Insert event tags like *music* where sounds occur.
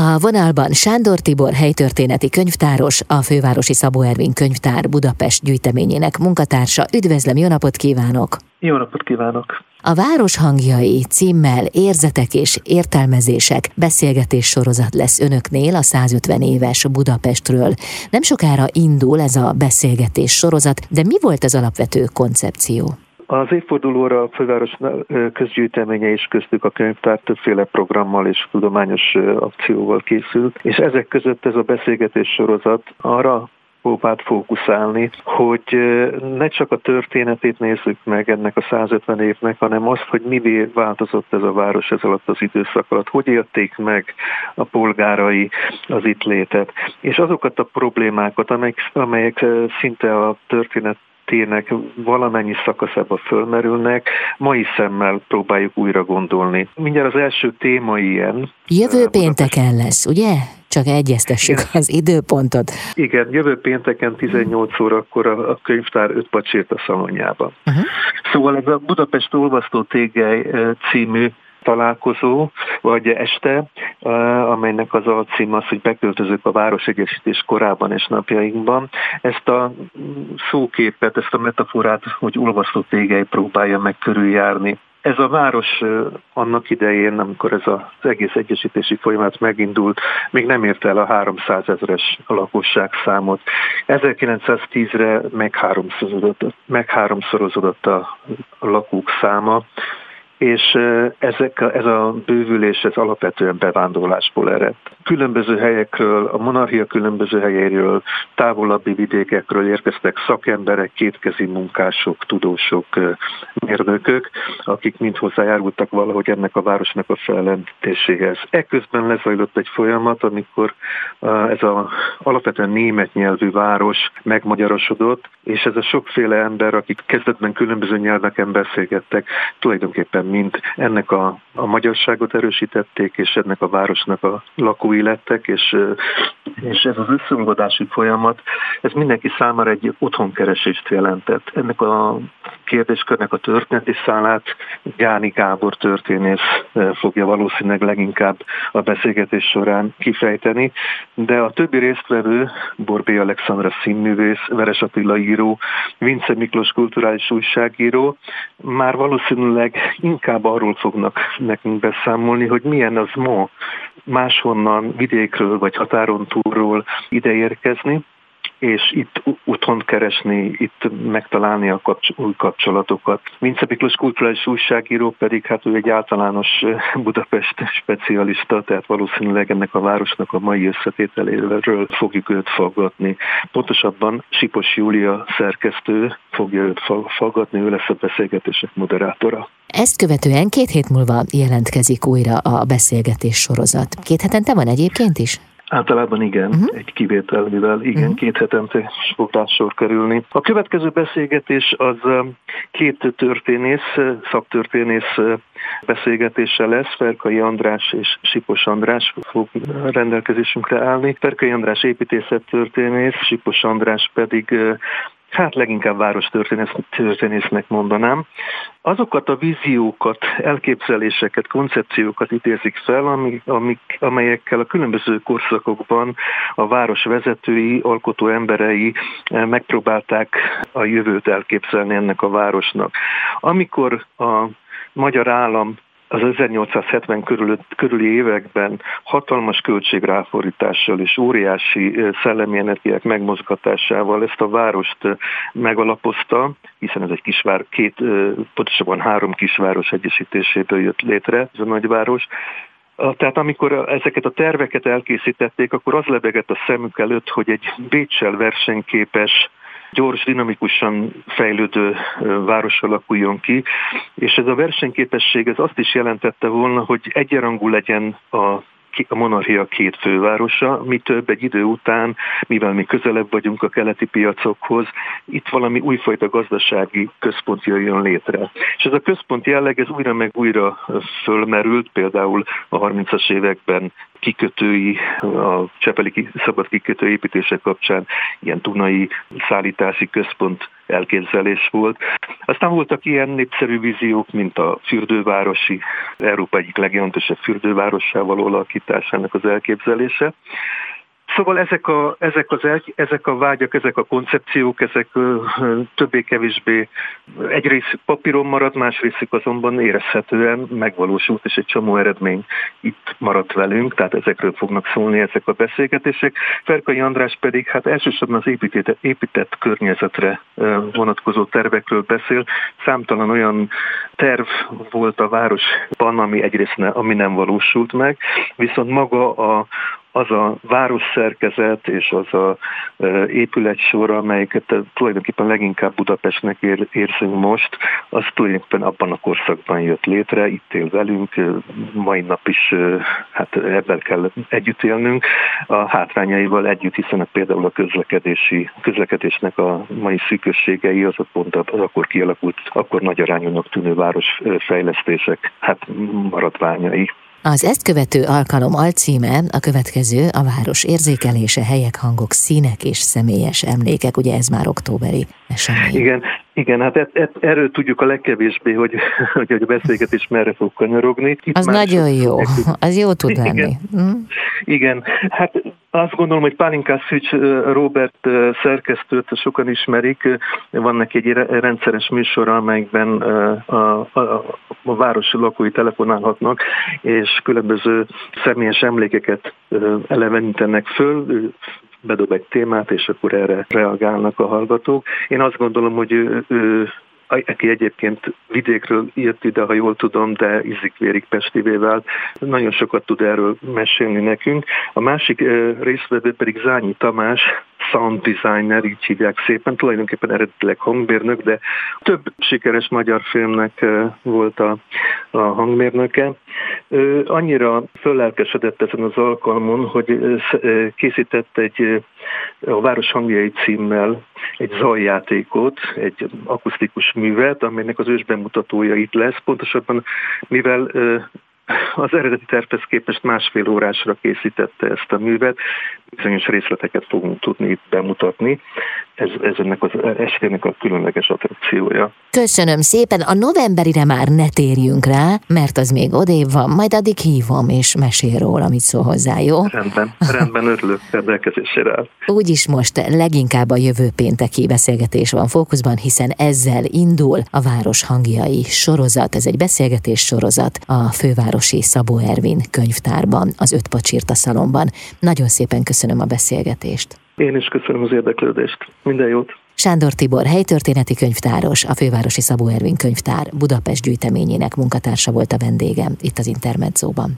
A vonalban Sándor Tibor helytörténeti könyvtáros, a fővárosi Szabó Ervin könyvtár Budapest gyűjteményének munkatársa. Üdvözlöm, jó napot kívánok! Jó napot kívánok! A Város hangjai címmel Érzetek és értelmezések beszélgetés sorozat lesz önöknél a 150 éves Budapestről. Nem sokára indul ez a beszélgetés sorozat, de mi volt az alapvető koncepció? Az évfordulóra a főváros közgyűjteménye is köztük a könyvtár többféle programmal és tudományos akcióval készült, és ezek között ez a beszélgetés sorozat arra próbált fókuszálni, hogy ne csak a történetét nézzük meg ennek a 150 évnek, hanem azt, hogy mivé változott ez a város ez alatt az időszak alatt, hogy élték meg a polgárai az itt létet, és azokat a problémákat, amelyek, amelyek szinte a történet történetének valamennyi szakaszába fölmerülnek, mai szemmel próbáljuk újra gondolni. Mindjárt az első téma ilyen. Jövő pénteken lesz, ugye? Csak egyeztessük Igen. az időpontot. Igen, jövő pénteken 18 órakor a, a könyvtár öt pacsért a szalonjában. Uh-huh. Szóval ez a Budapest olvasztó tégely című találkozó, vagy este, amelynek az alcím az, hogy beköltözök a városegyesítés korában és napjainkban. Ezt a szóképet, ezt a metaforát, hogy olvasztó tégely próbálja meg körüljárni. Ez a város annak idején, amikor ez az egész egyesítési folyamat megindult, még nem érte el a 300 ezeres lakosság számot. 1910-re megháromszorozódott, megháromszorozódott a lakók száma, és ezek, ez a bővülés ez alapvetően bevándorlásból ered. Különböző helyekről, a monarchia különböző helyeiről, távolabbi vidékekről érkeztek szakemberek, kétkezi munkások, tudósok, mérnökök, akik mind hozzájárultak valahogy ennek a városnak a fellendítéséhez. Ekközben lezajlott egy folyamat, amikor ez a alapvetően német nyelvű város megmagyarosodott, és ez a sokféle ember, akik kezdetben különböző nyelveken beszélgettek, tulajdonképpen mind ennek a, a magyarságot erősítették, és ennek a városnak a lakói lettek, és, és ez az összeolvadási folyamat, ez mindenki számára egy otthonkeresést jelentett. Ennek a kérdéskörnek a történeti szálát Gáni Gábor történész fogja valószínűleg leginkább a beszélgetés során kifejteni, de a többi résztvevő, Borbé Alexandra színművész, Veres Attila író, Vince Miklós kulturális újságíró, már valószínűleg inkább arról fognak nekünk beszámolni, hogy milyen az ma máshonnan vidékről vagy határon túlról ideérkezni, és itt otthon keresni, itt megtalálni a kapcs- új kapcsolatokat. Vince Miklós kulturális újságíró pedig, hát ő egy általános *laughs* Budapest specialista, tehát valószínűleg ennek a városnak a mai összetételéről fogjuk őt faggatni. Pontosabban Sipos Júlia szerkesztő fogja őt faggatni, ő lesz a beszélgetések moderátora. Ezt követően két hét múlva jelentkezik újra a beszélgetés sorozat. Két hetente van egyébként is? Általában igen, uh-huh. egy kivételvivel, igen, uh-huh. két hetente fog sor kerülni. A következő beszélgetés az két történész, szaktörténész beszélgetése lesz. Ferkai András és Sipos András fog rendelkezésünkre állni. Ferkai András építészettörténész, Sipos András pedig hát leginkább város történésznek mondanám, azokat a víziókat, elképzeléseket, koncepciókat idézik fel, amik, amik, amelyekkel a különböző korszakokban a város vezetői, alkotó emberei megpróbálták a jövőt elképzelni ennek a városnak. Amikor a magyar állam az 1870 körül, körüli években hatalmas költségráfordítással és óriási szellemi energiák megmozgatásával ezt a várost megalapozta, hiszen ez egy kisvár, két, pontosabban három kisváros egyesítéséből jött létre ez a nagyváros, tehát amikor ezeket a terveket elkészítették, akkor az lebegett a szemük előtt, hogy egy Bécsel versenyképes gyors, dinamikusan fejlődő város alakuljon ki, és ez a versenyképesség ez azt is jelentette volna, hogy egyenrangú legyen a a monarchia két fővárosa, mi több egy idő után, mivel mi közelebb vagyunk a keleti piacokhoz, itt valami újfajta gazdasági központ jöjjön létre. És ez a központ jelleg, ez újra meg újra fölmerült, például a 30-as években kikötői, a Csepeli szabad kikötő építése kapcsán ilyen tunai szállítási központ elképzelés volt. Aztán voltak ilyen népszerű víziók, mint a fürdővárosi, Európa egyik legjelentősebb fürdővárossá való alakításának az elképzelése. Szóval ezek a, ezek, az, ezek a vágyak, ezek a koncepciók, ezek többé-kevésbé egy részük papíron marad, más részük azonban érezhetően megvalósult, és egy csomó eredmény itt maradt velünk, tehát ezekről fognak szólni ezek a beszélgetések. Ferkai András pedig hát elsősorban az épített, épített környezetre vonatkozó tervekről beszél. Számtalan olyan terv volt a városban, ami egyrészt ne, ami nem valósult meg, viszont maga a, az a városszerkezet és az a épületsor, amelyeket tulajdonképpen leginkább Budapestnek ér, érzünk most, az tulajdonképpen abban a korszakban jött létre, itt él velünk, mai nap is hát ebben kell együtt élnünk, a hátrányaival együtt, hiszen például a közlekedési, közlekedésnek a mai szűkösségei az pont az akkor kialakult, akkor nagy arányúnak tűnő városfejlesztések hát maradványai. Az ezt követő alkalom alcíme a következő a város érzékelése, helyek, hangok, színek és személyes emlékek, ugye ez már októberi esemény. Igen, igen, hát et, et, erről tudjuk a legkevésbé, hogy, *laughs* hogy a beszélgetés merre fog kanyarogni. Itt az nagyon jó, az jó tud lenni. Igen, hm? igen, hát azt gondolom, hogy Pálinkás Szücs Robert szerkesztőt sokan ismerik, van neki egy rendszeres műsor, amelyikben a, a, a város lakói telefonálhatnak, és különböző személyes emlékeket elevenítenek föl, bedob egy témát, és akkor erre reagálnak a hallgatók. Én azt gondolom, hogy ő, ő aki egyébként vidékről írt ide, ha jól tudom, de ízik-vérik Pestivé nagyon sokat tud erről mesélni nekünk. A másik részvevő pedig Zányi Tamás, sound designer, így hívják szépen, tulajdonképpen eredetileg hangmérnök, de több sikeres magyar filmnek volt a, a hangmérnöke. Ő annyira föllelkesedett ezen az alkalmon, hogy készített egy a Város hangjai címmel egy zajjátékot, egy akusztikus művet, amelynek az ősbemutatója itt lesz. Pontosabban, mivel az eredeti tervhez képest másfél órásra készítette ezt a művet, bizonyos részleteket fogunk tudni itt bemutatni. Ez, ez ennek az estének a különleges attrakciója. Köszönöm szépen, a novemberire már ne térjünk rá, mert az még odébb van, majd addig hívom és mesél róla, amit szól hozzá, jó? Rendben, rendben örülök rendelkezésére áll. Úgyis most leginkább a jövő pénteki beszélgetés van fókuszban, hiszen ezzel indul a Város hangjai sorozat. Ez egy beszélgetés sorozat a fővárosi Szabó Ervin könyvtárban, az Öt Pacsirta szalomban. Nagyon szépen köszönöm a beszélgetést. Én is köszönöm az érdeklődést. Minden jót! Sándor Tibor, helytörténeti könyvtáros, a fővárosi Szabó Ervin könyvtár Budapest gyűjteményének munkatársa volt a vendégem itt az Intermedzóban.